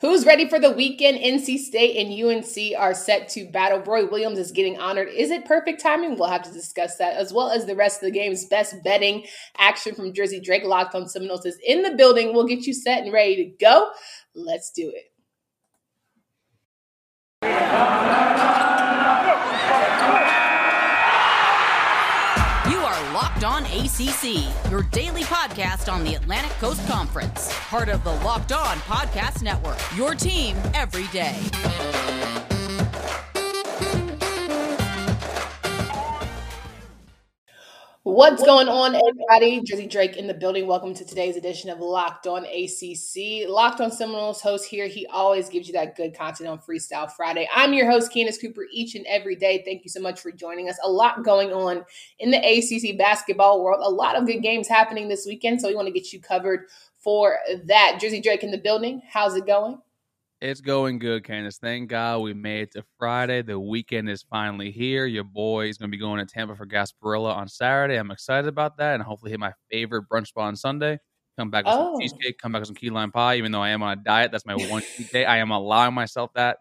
Who's ready for the weekend? NC State and UNC are set to battle. Roy Williams is getting honored. Is it perfect timing? We'll have to discuss that as well as the rest of the game's best betting action from Jersey Drake. Locked on Seminoles is in the building. We'll get you set and ready to go. Let's do it. ACC, your daily podcast on the Atlantic Coast Conference. Part of the Locked On Podcast Network, your team every day. What's going on, everybody? Jersey Drake in the building. Welcome to today's edition of Locked On ACC. Locked On Seminoles host here. He always gives you that good content on Freestyle Friday. I'm your host, Candace Cooper, each and every day. Thank you so much for joining us. A lot going on in the ACC basketball world. A lot of good games happening this weekend, so we want to get you covered for that. Jersey Drake in the building. How's it going? It's going good, Candace. Thank God we made it to Friday. The weekend is finally here. Your boy is going to be going to Tampa for Gasparilla on Saturday. I'm excited about that and hopefully hit my favorite brunch spot on Sunday. Come back with oh. some cheesecake, come back with some key lime pie. Even though I am on a diet, that's my one cheat day. I am allowing myself that.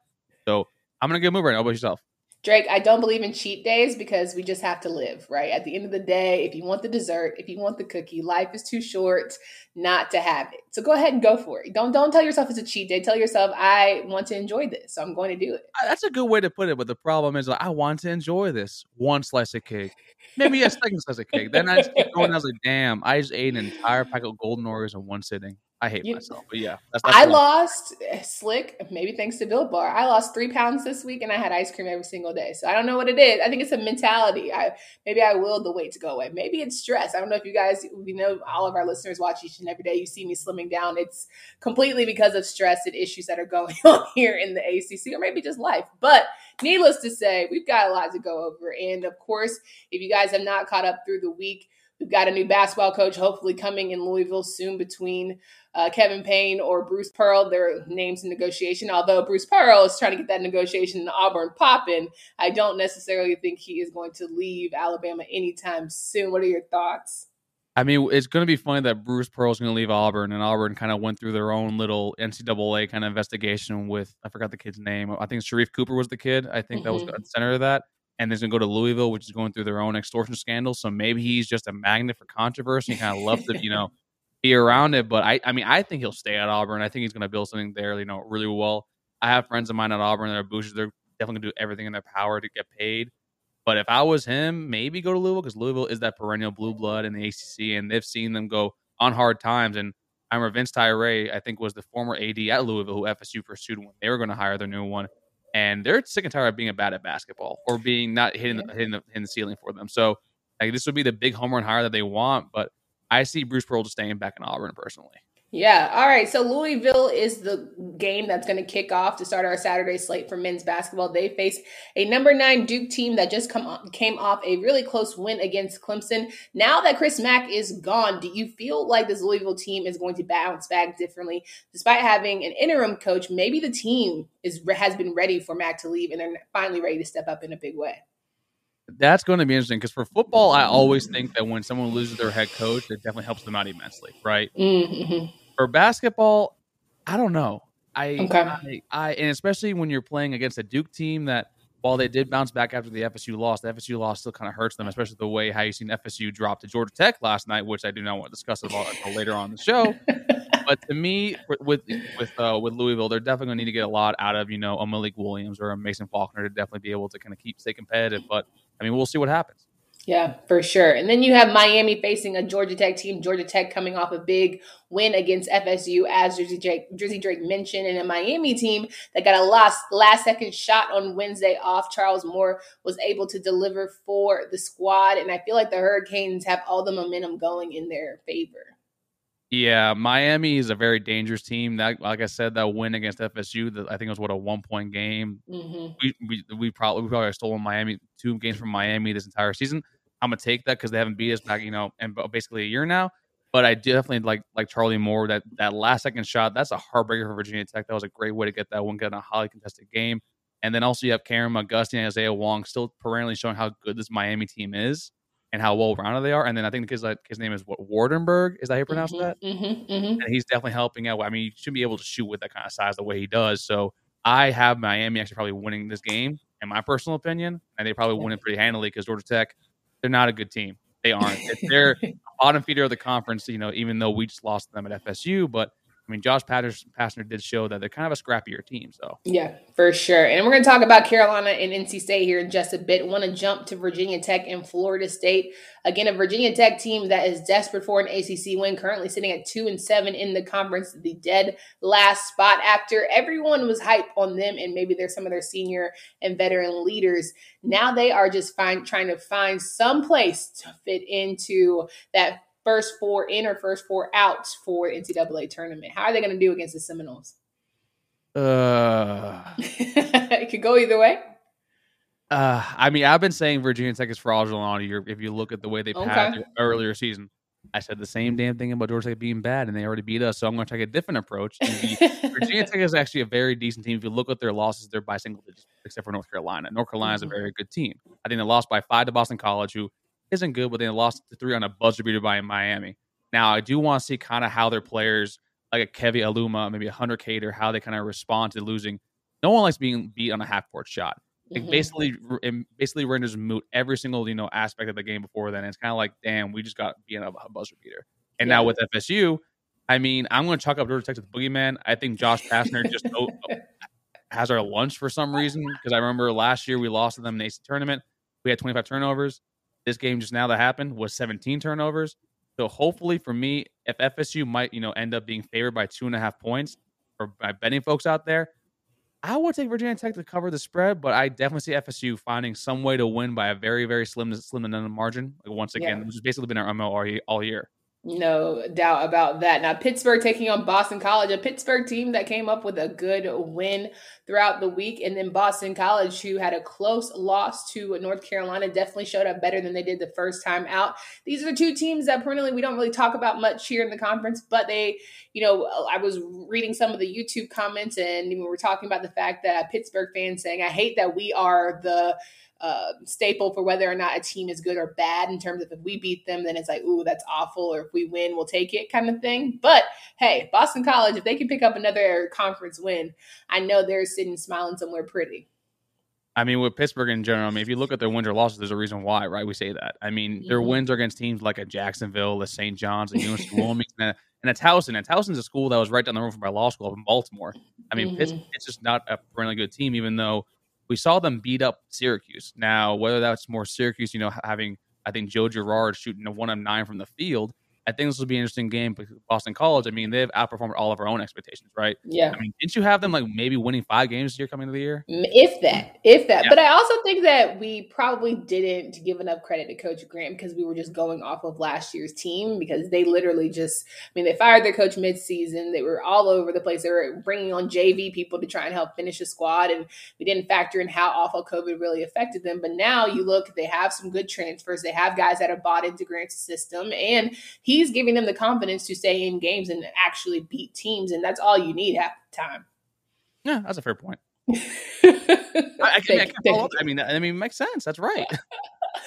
So I'm going to get moving. How about yourself? Drake, I don't believe in cheat days because we just have to live, right? At the end of the day, if you want the dessert, if you want the cookie, life is too short not to have it. So go ahead and go for it. Don't don't tell yourself it's a cheat day. Tell yourself I want to enjoy this, so I'm going to do it. Uh, that's a good way to put it. But the problem is, like, I want to enjoy this one slice of cake, maybe a second slice of cake. Then I just keep going. I was like, damn, I just ate an entire pack of golden Oreos in one sitting. I hate you, myself, but yeah, that's, that's I lost eh, slick, maybe thanks to Built Bar. I lost three pounds this week, and I had ice cream every single day. So I don't know what it is. I think it's a mentality. I maybe I willed the weight to go away. Maybe it's stress. I don't know if you guys, we know all of our listeners watch each and every day. You see me slimming down. It's completely because of stress and issues that are going on here in the ACC, or maybe just life. But needless to say, we've got a lot to go over. And of course, if you guys have not caught up through the week We've got a new basketball coach hopefully coming in Louisville soon between uh, Kenny Payne or Bruce Pearl. Their names in negotiation. Although Bruce Pearl is trying to get that negotiation in Auburn popping, I don't necessarily think he is going to leave Alabama anytime soon. What are your thoughts? I mean, it's going to be funny that Bruce Pearl is going to leave Auburn, and Auburn kind of went through their own little NCAA kind of investigation with I forgot the kid's name. I think Sharife Cooper was the kid. I think mm-hmm. that was mm-hmm. the center of that and he's going to go to Louisville, which is going through their own extortion scandal. So maybe he's just a magnet for controversy. He kind of loves to, you know, be around it. But I, I mean, I think he'll stay at Auburn. I think he's going to build something there, you know, really well. I have friends of mine at Auburn that are boosters. They're definitely going to do everything in their power to get paid. But if I was him, maybe go to Louisville because Louisville is that perennial blue blood in the ACC, and they've seen them go on hard times. And I remember Vince Tyra, I think, was the former AD at Louisville who FSU pursued when they were going to hire their new one and they're sick and tired of being bad at basketball or being not hitting the, hitting the, hitting the ceiling for them. So like this would be the big home run hire that they want, but I see Bruce Pearl just staying back in Auburn personally. Yeah. All right. So Louisville is the game that's going to kick off to start our Saturday slate for men's basketball. They face a number nine Duke team that just come came off a really close win against Clemson. Now that Chris Mack is gone, do you feel like this Louisville team is going to bounce back differently, despite having an interim coach? Maybe the team is has been ready for Mack to leave, and they're finally ready to step up in a big way. That's going to be interesting because for football, I always think that when someone loses their head coach, it definitely helps them out immensely, right? Mm-hmm. For basketball, I don't know. I, okay. I, I, and especially when you're playing against a Duke team that, while they did bounce back after the FSU loss, the FSU loss still kind of hurts them, especially the way how you seen FSU drop to Georgia Tech last night, which I do not want to discuss about until later on the show. but to me, with with uh, with Louisville, they're definitely going to need to get a lot out of you know a Malik Williams or a Mason Faulkner to definitely be able to kind of keep stay competitive. But I mean, we'll see what happens. Yeah, for sure. And then you have Miami facing a Georgia Tech team. Georgia Tech coming off a big win against FSU, as Jersey Drake, Jersey Drake mentioned, and a Miami team that got a last last second shot on Wednesday off. Charles Moore was able to deliver for the squad, and I feel like the Hurricanes have all the momentum going in their favor. Yeah, Miami is a very dangerous team. That, like I said, that win against FSU, I think it was what a one point game. Mm-hmm. We, we we probably we probably stolen Miami two games from Miami this entire season. I'm gonna take that because they haven't beat us back, you know, and basically a year now. But I definitely like like Charlie Moore that that last second shot. That's a heartbreaker for Virginia Tech. That was a great way to get that one, get in a highly contested game. And then also you have Karan McGusty and Isaiah Wong still perennially showing how good this Miami team is. And how well rounded they are. And then I think the kid's like his name is what Waardenburg. Is that how you pronounce Mhm, that? mhm, mhm. And he's definitely helping out. I mean, you should be able to shoot with that kind of size the way he does. So I have Miami actually probably winning this game, in my personal opinion, and they probably win it pretty handily because Georgia Tech, they're not a good team. They aren't. If they're bottom feeder of the conference, you know, even though we just lost them at FSU, but I mean, Josh Patterson, Pastner did show that they're kind of a scrappier team. So Yeah, for sure. And we're going to talk about Carolina and NC State here in just a bit. Want to jump to Virginia Tech and Florida State. Again, a Virginia Tech team that is desperate for an ACC win, currently sitting at two and seven in the conference, the dead last spot after everyone was hype on them and maybe they're some of their senior and veteran leaders. Now they are just find, trying to find some place to fit into that first four in or first four out for NCAA tournament. How are they going to do against the Seminoles? uh, it could go either way. uh, I mean, I've been saying Virginia Tech is fraudulent all year. If you look at the way they passed Okay. earlier season, I said the same damn thing about Georgia Tech being bad, and they already beat us. So I'm going to take a different approach. Virginia Tech is actually a very decent team. If you look at their losses, they're by single digits, except for North Carolina. North Carolina is a Mhm. very good team. I think they lost by five to Boston College, who isn't good, but they lost to three on a buzzer beater by Miami. Now, I do want to see kind of how their players, like a Kevin Aluma, maybe a Hunter Cattoor, how they kind of respond to losing. No one likes being beat on a half court shot. It Mhm. basically it basically renders moot every single you know aspect of the game before then. It's kind of like, damn, we just got on a buzzer beater. And now with FSU, I mean, I'm going to chalk up Georgia Tech to the boogeyman. I think Josh Pastner just has our lunch for some reason because I remember last year we lost to them in the AC tournament. We had 25 turnovers. This game just now that happened was 17 turnovers. So hopefully for me, if FSU might you know end up being favored by two and a half points, or by betting folks out there, I would take Virginia Tech to cover the spread, but I definitely see FSU finding some way to win by a very, very slim, slim and margin. Like once again, Yeah. which has basically been our MO all year. No doubt about that. Now, Pittsburgh taking on Boston College, a Pittsburgh team that came up with a good win throughout the week. And then Boston College, who had a close loss to North Carolina, definitely showed up better than they did the first time out. These are the two teams that perennially we don't really talk about much here in the conference, but they, you know, I was reading some of the YouTube comments and we were talking about the fact that Pittsburgh fans saying, I hate that we are the uh, staple for whether or not a team is good or bad in terms of if we beat them, then it's like, ooh, that's awful, or if we win, we'll take it kind of thing. But hey, Boston College, if they can pick up another conference win, I know they're sitting smiling somewhere pretty. I mean, with Pittsburgh in general, I mean, if you look at their wins or losses, there's a reason why, right? We say that. I mean, their Mhm. wins are against teams like a Jacksonville, a St. John's, a University of Wilmington, and a, Towson. And Towson's a school that was right down the road from my law school up in Baltimore. I mean, Mhm. it's just not a really good team, even though we saw them beat up Syracuse. Now, whether that's more Syracuse, you know, having I think Joe Girard shooting a one of nine from the field, I think this will be an interesting game because Boston College. I mean, they've outperformed all of our own expectations, right? Yeah. I mean, didn't you have them like maybe winning five games this year coming into the year? If that, if that. Yeah. But I also think that we probably didn't give enough credit to Coach Grant because we were just going off of last year's team because they literally just, I mean, they fired their coach midseason. They were all over the place. They were bringing on JV people to try and help finish the squad. And we didn't factor in how awful COVID really affected them. But now you look, they have some good transfers. They have guys that have bought into Grant's system. And he's giving them the confidence to stay in games and actually beat teams. And that's all you need half the time. Yeah, that's a fair point. I, I, I, can, I, can. I mean, I mean, it makes sense. That's right.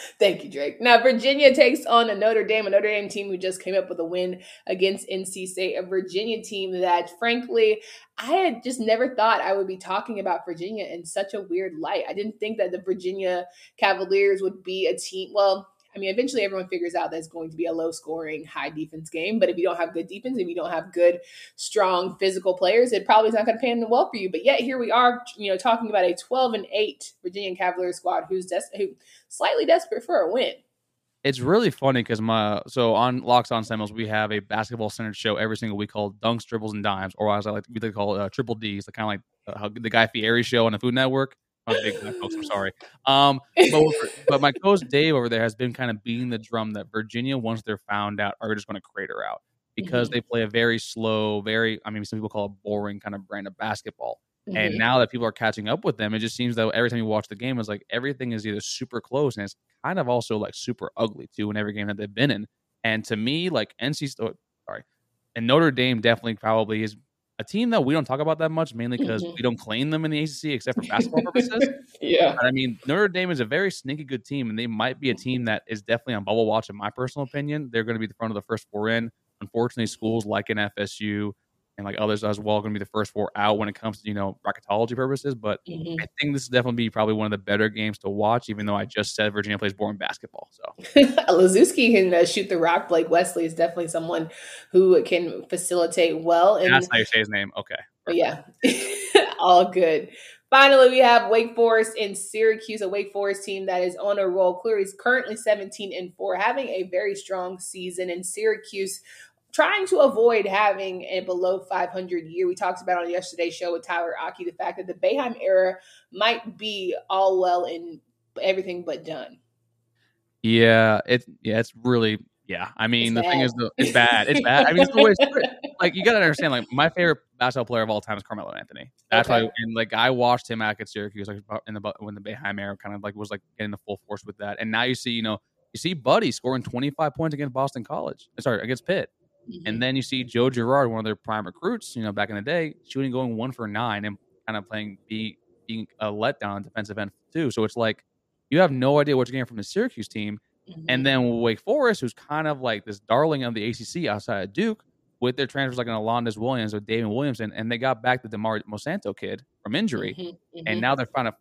Thank you, Drake. Now, Virginia takes on a Notre Dame, a Notre Dame team who just came up with a win against NC State, a Virginia team that, frankly, I had just never thought I would be talking about Virginia in such a weird light. I didn't think that the Virginia Cavaliers would be a team. Well, I mean, eventually everyone figures out that it's going to be a low scoring, high defense game. But if you don't have good defense, if you don't have good, strong physical players, it probably is not going to pan well for you. But yet here we are, you know, talking about a 12 and 8 Virginia Cavaliers squad who's des- who slightly desperate for a win. It's really funny because my so on Locks on Seminoles we have a basketball centered show every single week called Dunks, Dribbles, and Dimes, or as I like to call it, uh, Triple D's, the kind of like uh, the Guy Fieri show on the Food Network. I'm big folks. I'm sorry. Um, but, but my co-host Dave over there has been kind of beating the drum that Virginia, once they're found out, are just going to crater out because Mhm. they play a very slow, very I mean, some people call it boring kind of brand of basketball. And Mhm. now that people are catching up with them, it just seems that every time you watch the game, it's like everything is either super close and it's kind of also like super ugly too in every game that they've been in. And to me, like NC, sorry, and Notre Dame definitely probably is a team that we don't talk about that much, mainly because Mhm. we don't claim them in the ACC except for basketball purposes. yeah. But I mean, Notre Dame is a very sneaky good team, and they might be a team that is definitely on bubble watch, in my personal opinion. They're going to be the front of the first four in. Unfortunately, schools like an FSU and like others as well going to be the first four out when it comes to you know bracketology purposes. But Mhm. I think this is definitely be probably one of the better games to watch, even though I just said Virginia plays boring basketball. So Laszewski can uh, shoot the rock. Blake Wesley is definitely someone who can facilitate well. And that's how you say his name. Okay. yeah, all good. Finally, we have Wake Forest and Syracuse, a Wake Forest team that is on a roll. Cleary is currently 17 and 4, having a very strong season, and Syracuse trying to avoid having a below 500 year. We talked about on yesterday's show with Tyler Aki the fact that the Boeheim era might be all well and everything but done. Yeah, it's yeah, it's really yeah. I mean, It's the thing is, the, it's bad. It's bad. I mean, it's the way it's, like you got to understand. Like my favorite basketball player of all time is Carmelo Anthony. That's Okay. why, and like I watched him back at Syracuse, like in the when the Boeheim era kind of like was like getting the full force with that. And now you see, you know, you see Buddy scoring 25 points against Boston College. Sorry, against Pitt. And then you see Joe Girard, one of their prime recruits, you know, back in the day, shooting going one for nine and kind of playing be being a letdown on defensive end too. So it's like you have no idea what you're getting from the Syracuse team. Mhm. And then Wake Forest, who's kind of like this darling of the ACC outside of Duke, with their transfers like an Alondes Williams or Daivien Williamson, and they got back the Damari Monsanto kid from injury, Mhm, mhm. and now they're kind of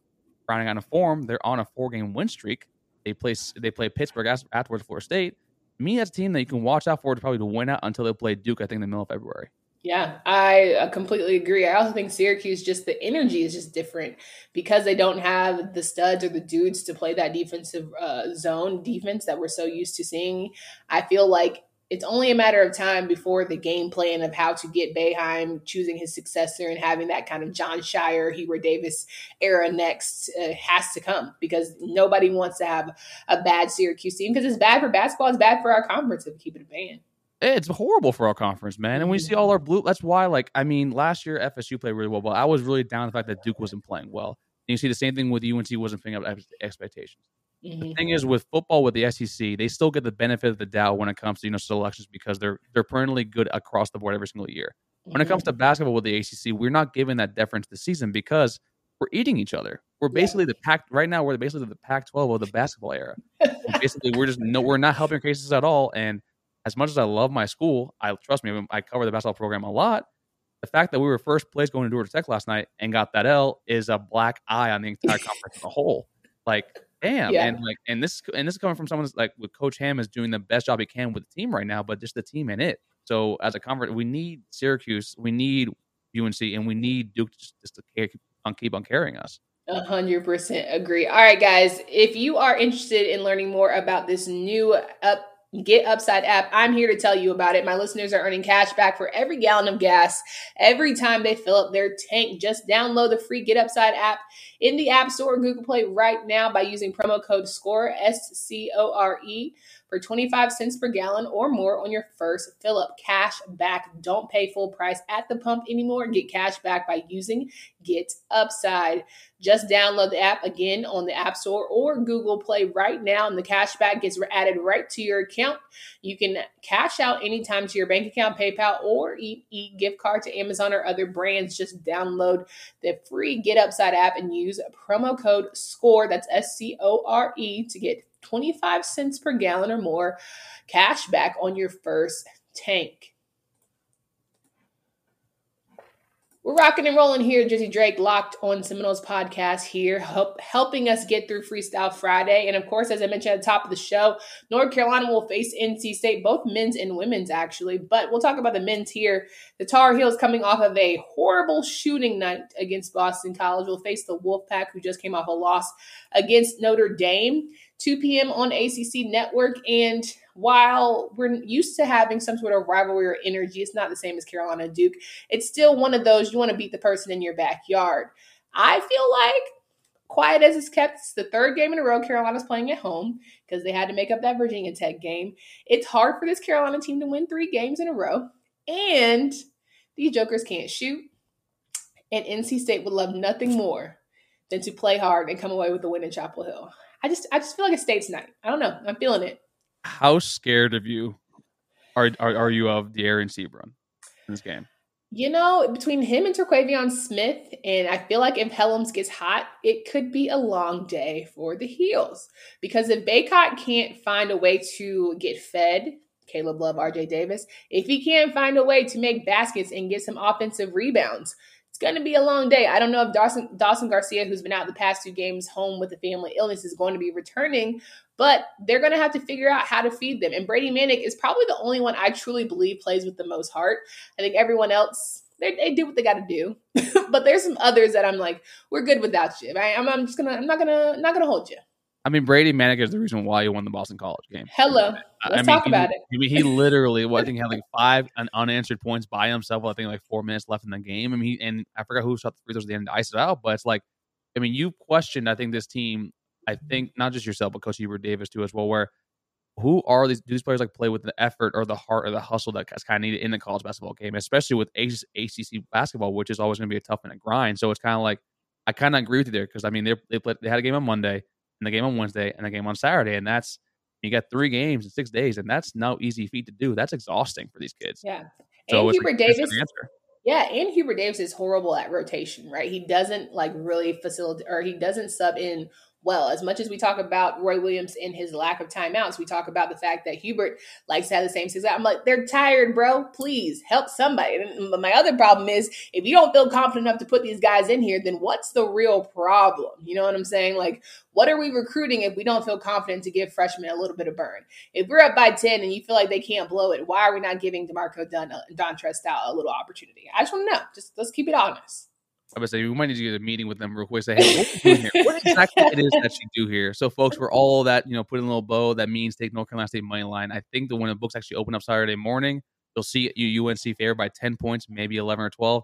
rounding on a form. They're on a four game win streak. They play they play Pittsburgh afterwards, Florida State. Me, that's a team that you can watch out for to probably to win out until they play Duke. I think in the middle of February. Yeah, I uh, completely agree. I also think Syracuse just the energy is just different because they don't have the studs or the dudes to play that defensive uh, zone defense that we're so used to seeing. I feel like it's only a matter of time before the game plan of how to get Boeheim choosing his successor and having that kind of Jon Scheyer, Hubert Davis era next uh, has to come because nobody wants to have a bad Syracuse team because it's bad for basketball, it's bad for our conference if we keep it a band. It's horrible for our conference, man. And we see all our blue. That's why, like, I mean, last year FSU played really well, but I was really down the fact that Duke wasn't playing well. And you see the same thing with UNC wasn't picking up ex- expectations. Mhm. thing is with football with the SEC, they still get the benefit of the doubt when it comes to you know selections because they're they're perennially good across the board every single year. When it comes to basketball with the ACC, we're not giving that deference this season because we're eating each other. We're Yeah. basically the pack right now. We're basically the Pac-12 of the basketball era. Basically, we're just no, we're not helping cases at all. And as much as I love my school, I trust me, I cover the basketball program a lot. The fact that we were first place going to Georgia Tech last night and got that L is a black eye on the entire conference as a whole. Like, damn, Yeah. and like, and this and this is coming from someone that's like with Coach Ham is doing the best job he can with the team right now, but just the team and it. So as a conference, we need Syracuse, we need UNC, and we need Duke just, just to care, keep on keep on carrying us. A hundred percent agree. All right, guys. If you are interested in learning more about this new up Get Upside app, I'm here to tell you about it. My listeners are earning cash back for every gallon of gas every time they fill up their tank. Just download the free Get Upside app in the App Store or Google Play right now by using promo code SCORE S C O R E for 25 cents per gallon or more on your first fill up. Cash back. Don't pay full price at the pump anymore. Get cash back by using Get Upside. Just download the app again on the App Store or Google Play right now, and the cash back gets added right to your account. You can cash out anytime to your bank account, PayPal, or e gift card to Amazon or other brands. Just download the free Get Upside app and use promo code SCORE, that's S C O R E, to get 25 cents per gallon or more cash back on your first tank. We're rocking and rolling here. Jizzy Drake locked on Seminoles podcast here, help, helping us get through Freestyle Friday. And of course, as I mentioned at the top of the show, North Carolina will face NC State, both men's and women's actually. But we'll talk about the men's here. The Tar Heels coming off of a horrible shooting night against Boston College will face the Wolfpack, who just came off a loss against Notre Dame. 2 p.m. on ACC Network. And while we're used to having some sort of rivalry or energy, it's not the same as Carolina Duke. It's still one of those you want to beat the person in your backyard. I feel like, quiet as it's kept, it's the third game in a row Carolina's playing at home because they had to make up that Virginia Tech game. It's hard for this Carolina team to win three games in a row. And these jokers can't shoot. And NC State would love nothing more than to play hard and come away with a win in Chapel Hill. I just I just feel like a state's night. I don't know. I'm feeling it. How scared of you are are, are you of Dereon Seabron in this game? You know, between him and Terquavion Smith, and I feel like if Hellems gets hot, it could be a long day for the Heels. Because if Bacot can't find a way to get fed, Caleb Love, RJ Davis, if he can't find a way to make baskets and get some offensive rebounds, going to be a long day. I don't know if Dawson, Dawson Garcia, who's been out the past two games home with a family illness, is going to be returning, but they're going to have to figure out how to feed them. And Brady Manek is probably the only one I truly believe plays with the most heart. I think everyone else, they, they do what they got to do. but there's some others that I'm like, we're good without you. Right? I'm, I'm just gonna, I'm not gonna, not gonna hold you. I mean, Brady Manek is the reason why he won the Boston College game. Hello, let's I mean, talk he, about it. I mean, he literally, well, I think he had like five unanswered points by himself. I think like four minutes left in the game. I mean, he, and I forgot who shot the free throws at the end to ice it out. But it's like, I mean, you questioned, I think, this team I think not just yourself, but Coach Hubert Davis too as well. Where who are these? Do these players like play with the effort or the heart or the hustle that's kind of needed in the college basketball game, especially with ACC basketball, which is always going to be a tough and a grind. So it's kind of like I kind of agree with you there because I mean they they played, they had a game on Monday and the game on Wednesday and the game on Saturday, and that's you got three games in six days, and that's no easy feat to do. That's exhausting for these kids. Yeah, So and Hubert Davis. Yeah, and Hubert Davis is horrible at rotation, right? He doesn't like really facilitate or he doesn't sub in well. As much as we talk about Roy Williams and his lack of timeouts, we talk about the fact that Hubert likes to have the same success. I'm like, they're tired, bro. Please help somebody. And my other problem is if you don't feel confident enough to put these guys in here, then what's the real problem? You know what I'm saying? Like, what are we recruiting if we don't feel confident to give freshmen a little bit of burn? If we're up by 10 and you feel like they can't blow it, why are we not giving D'Marco Dunn, Don uh, Trestyle a little opportunity? I just want to know. Just let's keep it honest. I would say we might need to get a meeting with them real quick. Say, hey, what are you doing here? What exactly it is that you do here? So, folks, we're all that you know, put in a little bow. That means take North Carolina State money line. I think that when the books actually open up Saturday morning, you'll see you UNC favored by ten points, maybe eleven or twelve.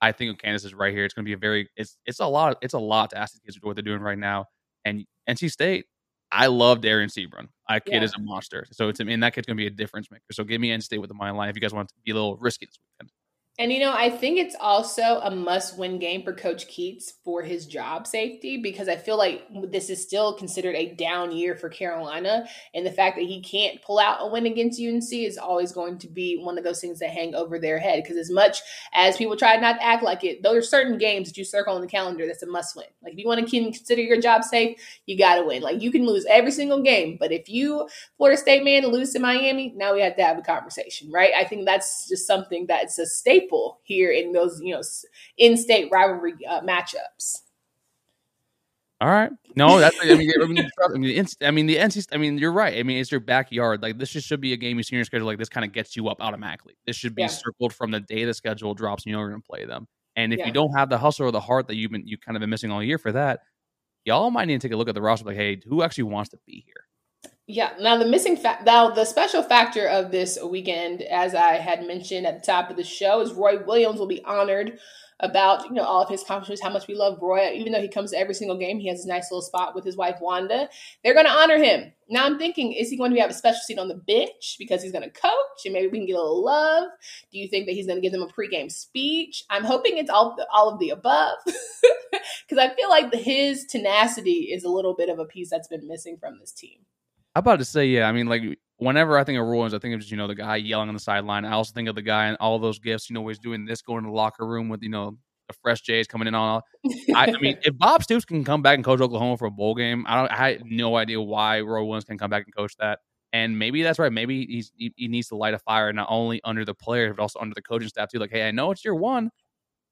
I think Kansas is right here. It's going to be a very it's it's a lot it's a lot to ask the kids what they're doing right now. And NC State, I love Dereon Seabron. That kid Yeah. is a monster. So it's I mean that kid's going to be a difference maker. So give me NC State with the money line if you guys want to be a little risky this weekend. And you know, I think it's also a must win game for Coach Keatts for his job safety because I feel like this is still considered a down year for Carolina. And the fact that he can't pull out a win against UNC is always going to be one of those things that hang over their head. Because as much as people try not to act like it, those are certain games that you circle on the calendar that's a must win. Like if you want to consider your job safe, you got to win. Like you can lose every single game, but if you, Florida State man, lose to Miami, now we have to have a conversation, right? I think that's just something that's a staple here in those, you know, in-state rivalry uh, matchups. All right. No, that's. I mean, I mean, I mean, the, NC I mean, the NC. I mean, you're right. I mean, it's your backyard. Like this just should be a game you see in your schedule. Like this kind of gets you up automatically. This should be Yeah. circled from the day the schedule drops, and you know you're going to play them. And if Yeah. you don't have the hustle or the heart that you've been you kind of been missing all year for that, y'all might need to take a look at the roster. Like, hey, who actually wants to be here? Yeah. Now the missing fact, now the special factor of this weekend, as I had mentioned at the top of the show, is Roy Williams will be honored about you know all of his accomplishments, how much we love Roy. Even though he comes to every single game, he has his nice little spot with his wife Wanda. They're going to honor him. Now I'm thinking, is he going to have a special seat on the bench because he's going to coach, and maybe we can get a little love? Do you think that he's going to give them a pregame speech? I'm hoping it's all all of the above. Because I feel like his tenacity is a little bit of a piece that's been missing from this team. I'm about to say, yeah. I mean, like whenever I think of Rollins, I think of just you know the guy yelling on the sideline. I also think of the guy and all those gifts. You know, he's doing this, going to the locker room with you know the fresh Jays coming in on. I, I mean, if Bob Stoops can come back and coach Oklahoma for a bowl game, I don't. I had no idea why Roy Williams can come back and coach that. And maybe that's right. Maybe he's he, he needs to light a fire not only under the players but also under the coaching staff too. Like, hey, I know it's year one.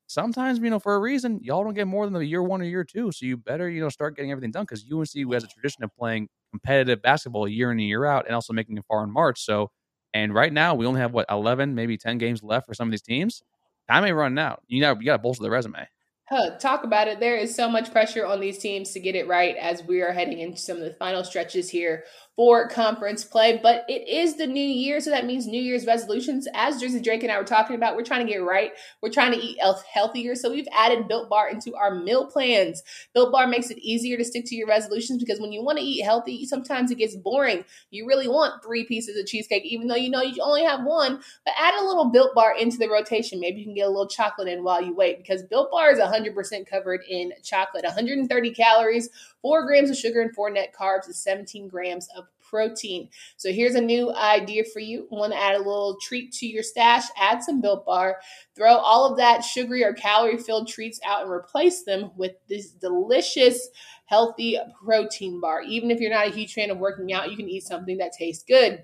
Sometimes you know for a reason y'all don't get more than the year one or year two, so you better you know start getting everything done because UNC has a tradition of playing competitive basketball year in and year out, and also making it far in March. So, and right now we only have what eleven, maybe ten games left for some of these teams. Time ain't running out. You know, you got to bolster the resume. Huh, talk about it. There is so much pressure on these teams to get it right as we are heading into some of the final stretches here for conference play. But it is the new year, so that means New Year's resolutions. As Jersey Drake and I were talking about, we're trying to get right. We're trying to eat health- healthier. So we've added Built Bar into our meal plans. Built Bar makes it easier to stick to your resolutions because when you want to eat healthy, sometimes it gets boring. You really want three pieces of cheesecake, even though you know you only have one. But add a little Built Bar into the rotation. Maybe you can get a little chocolate in while you wait because Built Bar is 100% covered in chocolate. 130 calories, 4 grams of sugar, and 4 net carbs, and 17 grams of protein. So here's a new idea for you. Want to add a little treat to your stash? Add some Built Bar. Throw all of that sugary or calorie filled treats out and replace them with this delicious healthy protein bar. Even if you're not a huge fan of working out, you can eat something that tastes good.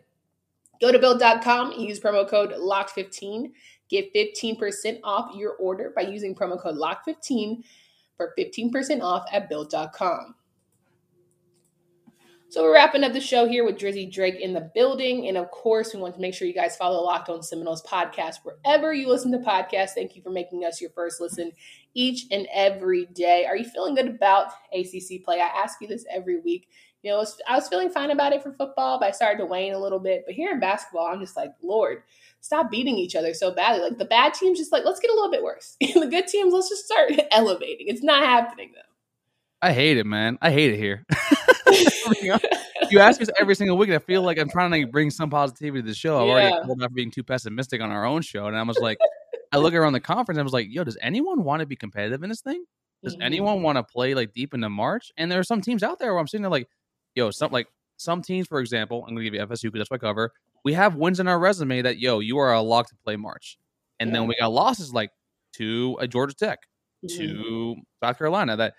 Go to built.com and use promo code LOCK15. Get 15% off your order by using promo code LOCK15 for 15% off at built.com. So we're wrapping up the show here with Drizzy Drake in the building. And of course, we want to make sure you guys follow Locked On Seminoles podcast wherever you listen to podcasts. Thank you for making us your first listen each and every day. Are you feeling good about ACC play? I ask you this every week. You know, I was, I was feeling fine about it for football, but I started to wane a little bit. But here in basketball, I'm just like, Lord, stop beating each other so badly. Like the bad teams, just like, let's get a little bit worse. the good teams, let's just start elevating. It's not happening though. I hate it, man. I hate it here. you ask us every single week, and I feel like I'm trying to bring some positivity to the show. I've yeah. already out being too pessimistic on our own show, and I was like, I look around the conference, and I was like, yo, does anyone want to be competitive in this thing? Does mm-hmm. anyone want to play like deep into March? And there are some teams out there where I'm sitting there like, yo, some like some teams, for example, I'm gonna give you FSU because that's my cover. We have wins in our resume that yo, you are a lock to play March, and yeah. then we got losses like to a Georgia Tech, mm-hmm. to South Carolina that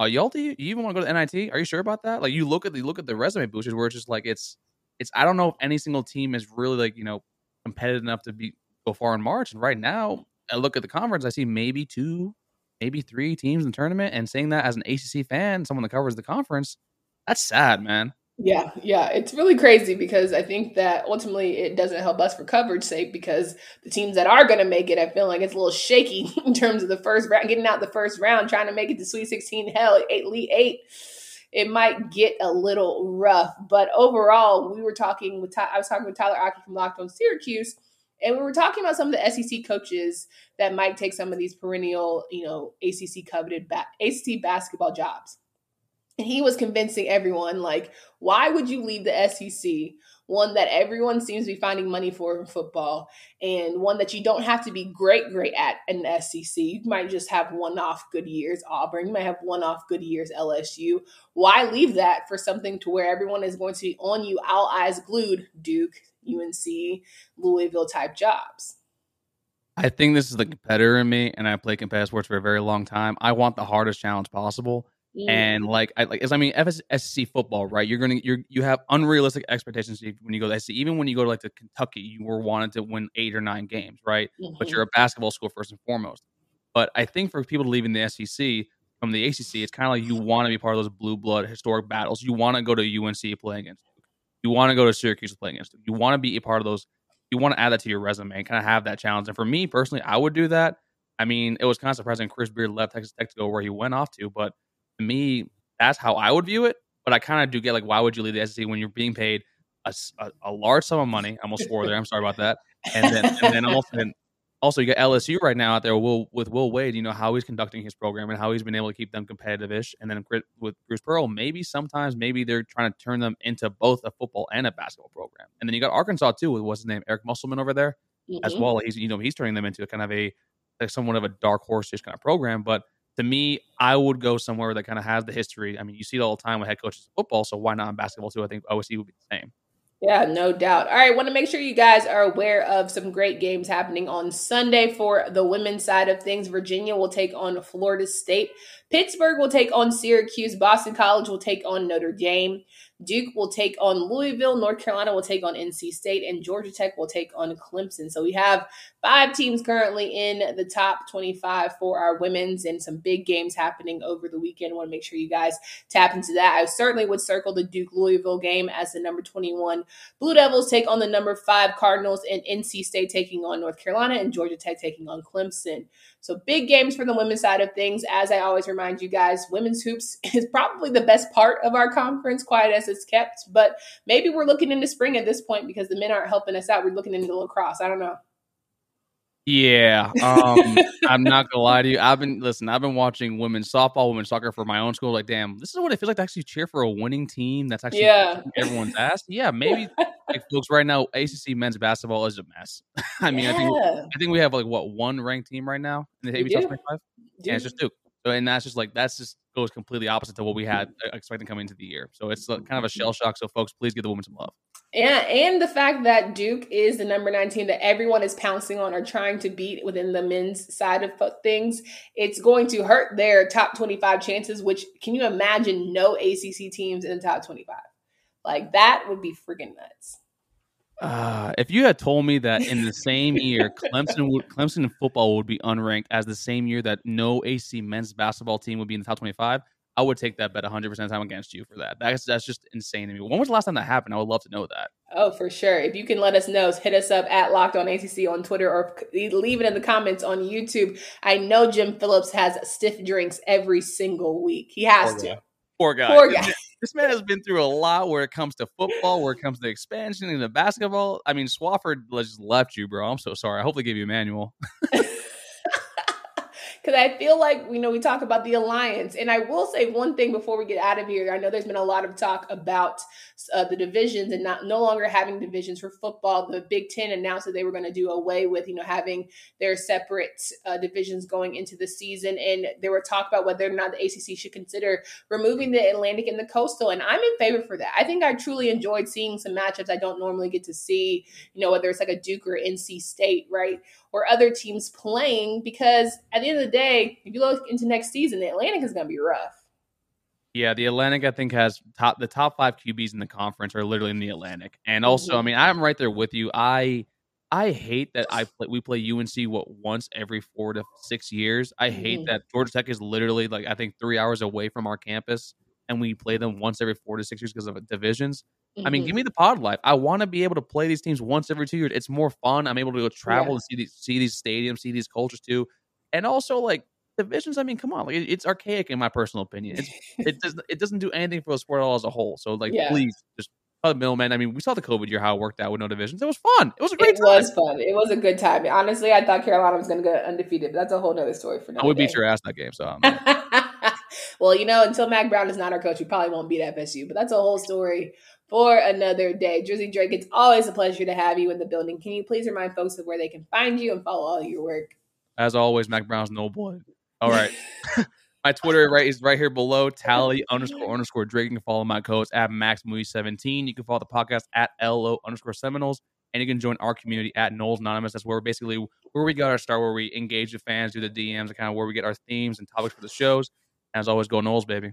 uh, y'all, do you, you even want to go to NIT? Are you sure about that? Like, you look at the look at the resume boosters where it's just like it's it's. I don't know if any single team is really like you know competitive enough to be go far in March. And right now, I look at the conference, I see maybe two, maybe three teams in the tournament. And saying that as an ACC fan, someone that covers the conference, that's sad, man. Yeah, yeah, it's really crazy because I think that ultimately it doesn't help us for coverage sake because the teams that are going to make it, I feel like it's a little shaky in terms of the first round, getting out the first round, trying to make it to Sweet 16, hell, Elite Eight. It might get a little rough, but overall, we were talking with I was talking with Tyler Aki from Locked On Syracuse, and we were talking about some of the SEC coaches that might take some of these perennial, you know, ACC coveted ba- ACC basketball jobs. And he was convincing everyone, like, why would you leave the SEC? One that everyone seems to be finding money for in football, and one that you don't have to be great, great at in the SEC. You might just have one off good years, Auburn. You might have one off good years, LSU. Why leave that for something to where everyone is going to be on you, all eyes glued, Duke, UNC, Louisville type jobs? I think this is the competitor in me, and I played competitive sports for a very long time. I want the hardest challenge possible. And like, I like, as I mean, FSC football, right? You're gonna, you're, you have unrealistic expectations when you go to SC. Even when you go to like to Kentucky, you were wanted to win eight or nine games, right? Mm-hmm. But you're a basketball school first and foremost. But I think for people to leave in the SEC from the ACC, it's kind of like you want to be part of those blue blood historic battles. You want to go to UNC play against. You want to go to Syracuse to play against. Them. You want to be a part of those. You want to add that to your resume and kind of have that challenge. And for me personally, I would do that. I mean, it was kind of surprising Chris Beard left Texas Tech to go where he went off to, but to me, that's how I would view it. But I kind of do get like, why would you leave the SEC when you're being paid a, a, a large sum of money? I almost swore there. I'm sorry about that. And then and then also and also you got LSU right now out there Will, with Will Wade. You know how he's conducting his program and how he's been able to keep them competitive-ish. And then with Bruce Pearl, maybe sometimes maybe they're trying to turn them into both a football and a basketball program. And then you got Arkansas too with what's his name, Eric Musselman over there mm-hmm. as well. He's you know he's turning them into a kind of a like somewhat of a dark horse-ish kind of program, but to me, I would go somewhere that kind of has the history. I mean, you see it all the time with head coaches in football, so why not in basketball too? I think OSU would be the same. Yeah, no doubt. All right, want to make sure you guys are aware of some great games happening on Sunday for the women's side of things. Virginia will take on Florida State. Pittsburgh will take on Syracuse. Boston College will take on Notre Dame. Duke will take on Louisville. North Carolina will take on NC State. And Georgia Tech will take on Clemson. So we have five teams currently in the top 25 for our women's and some big games happening over the weekend. I want to make sure you guys tap into that. I certainly would circle the Duke Louisville game as the number 21. Blue Devils take on the number five Cardinals and NC State taking on North Carolina and Georgia Tech taking on Clemson. So big games for the women's side of things. As I always remind you guys, women's hoops is probably the best part of our conference, quiet as it's kept. But maybe we're looking into spring at this point because the men aren't helping us out. We're looking into lacrosse. I don't know. Yeah, um, I'm not gonna lie to you. I've been listen. I've been watching women's softball, women's soccer for my own school. Like, damn, this is what it feels like to actually cheer for a winning team. That's actually yeah. everyone's ass. Yeah, maybe like folks right now. ACC men's basketball is a mess. I mean, yeah. I think I think we have like what one ranked team right now in the AP top 25. Yeah, it's just Duke. So, and that's just like that's just goes completely opposite to what we had uh, expecting coming into the year. So it's kind of a shell shock. So folks, please give the women some love. Yeah, and the fact that Duke is the number 19 that everyone is pouncing on or trying to beat within the men's side of things, it's going to hurt their top 25 chances, which can you imagine no ACC teams in the top 25? Like that would be freaking nuts. Uh, if you had told me that in the same year Clemson would, Clemson football would be unranked as the same year that no AC men's basketball team would be in the top 25, I would take that bet 100% of the time against you for that. That's that's just insane to me. When was the last time that happened? I would love to know that. Oh, for sure. If you can let us know, hit us up at Locked On ACC on Twitter or leave it in the comments on YouTube. I know Jim Phillips has stiff drinks every single week. He has Poor to. Guy. Poor guy. Poor guy. this man has been through a lot where it comes to football, where it comes to expansion and the basketball. I mean, Swofford just left you, bro. I'm so sorry. I hope they gave you a manual. because I feel like you know we talk about the alliance, and I will say one thing before we get out of here. I know there's been a lot of talk about uh, the divisions and not no longer having divisions for football. The Big Ten announced that they were going to do away with you know having their separate uh, divisions going into the season, and there were talk about whether or not the ACC should consider removing the Atlantic and the Coastal, and I'm in favor for that. I think I truly enjoyed seeing some matchups I don't normally get to see. You know whether it's like a Duke or NC State, right? or other teams playing because at the end of the day, if you look into next season, the Atlantic is going to be rough. Yeah, the Atlantic I think has top the top five QBs in the conference are literally in the Atlantic, and also. I mean I'm right there with you. I I hate that I play, we play UNC what once every four to six years. I hate mm-hmm. that Georgia Tech is literally like I think three hours away from our campus, and we play them once every four to six years because of divisions. Mm-hmm. I mean, give mm-hmm. me the pod life. I want to be able to play these teams once every two years. It's more fun. I'm able to go travel yeah. and see these see these stadiums, see these cultures too, and also like divisions. I mean, come on, like it's archaic in my personal opinion. It's it does it doesn't do anything for the sport at all as a whole. So like, yeah. please just the middleman. I mean, we saw the COVID year how it worked out with no divisions. It was fun. It was a great. It time. was fun. It was a good time. Honestly, I thought Carolina was going to go undefeated, but that's a whole other story for now. I would beat your ass that game. So. well, you know, until Mack Brown is not our coach, we probably won't beat FSU. But that's a whole story for another day. Drizzy Drake, it's always a pleasure to have you in the building. Can you please remind folks of where they can find you and follow all your work? As always, Mack Brown's no boy. All right. my Twitter right is right here below, tally underscore underscore Drake. You can follow my coach at Max Movie 17. You can follow the podcast at LO underscore Seminoles. And you can join our community at Noles Anonymous. That's where basically where we got our start, where we engage the fans, do the DMs, and kind of where we get our themes and topics for the shows. As always, go Noles, baby.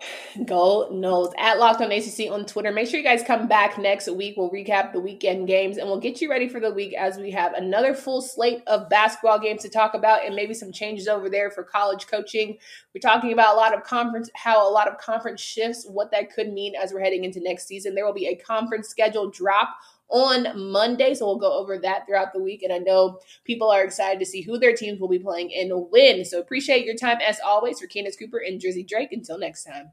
Go Noles at Locked On ACC on Twitter. Make sure you guys come back next week. We'll recap the weekend games and we'll get you ready for the week as we have another full slate of basketball games to talk about and maybe some changes over there for college coaching. We're talking about a lot of conference, how a lot of conference shifts, what that could mean as we're heading into next season. There will be a conference schedule drop on Monday. So we'll go over that throughout the week. And I know people are excited to see who their teams will be playing and win. So appreciate your time as always for Candace Cooper and Drizzy Drake. Until next time.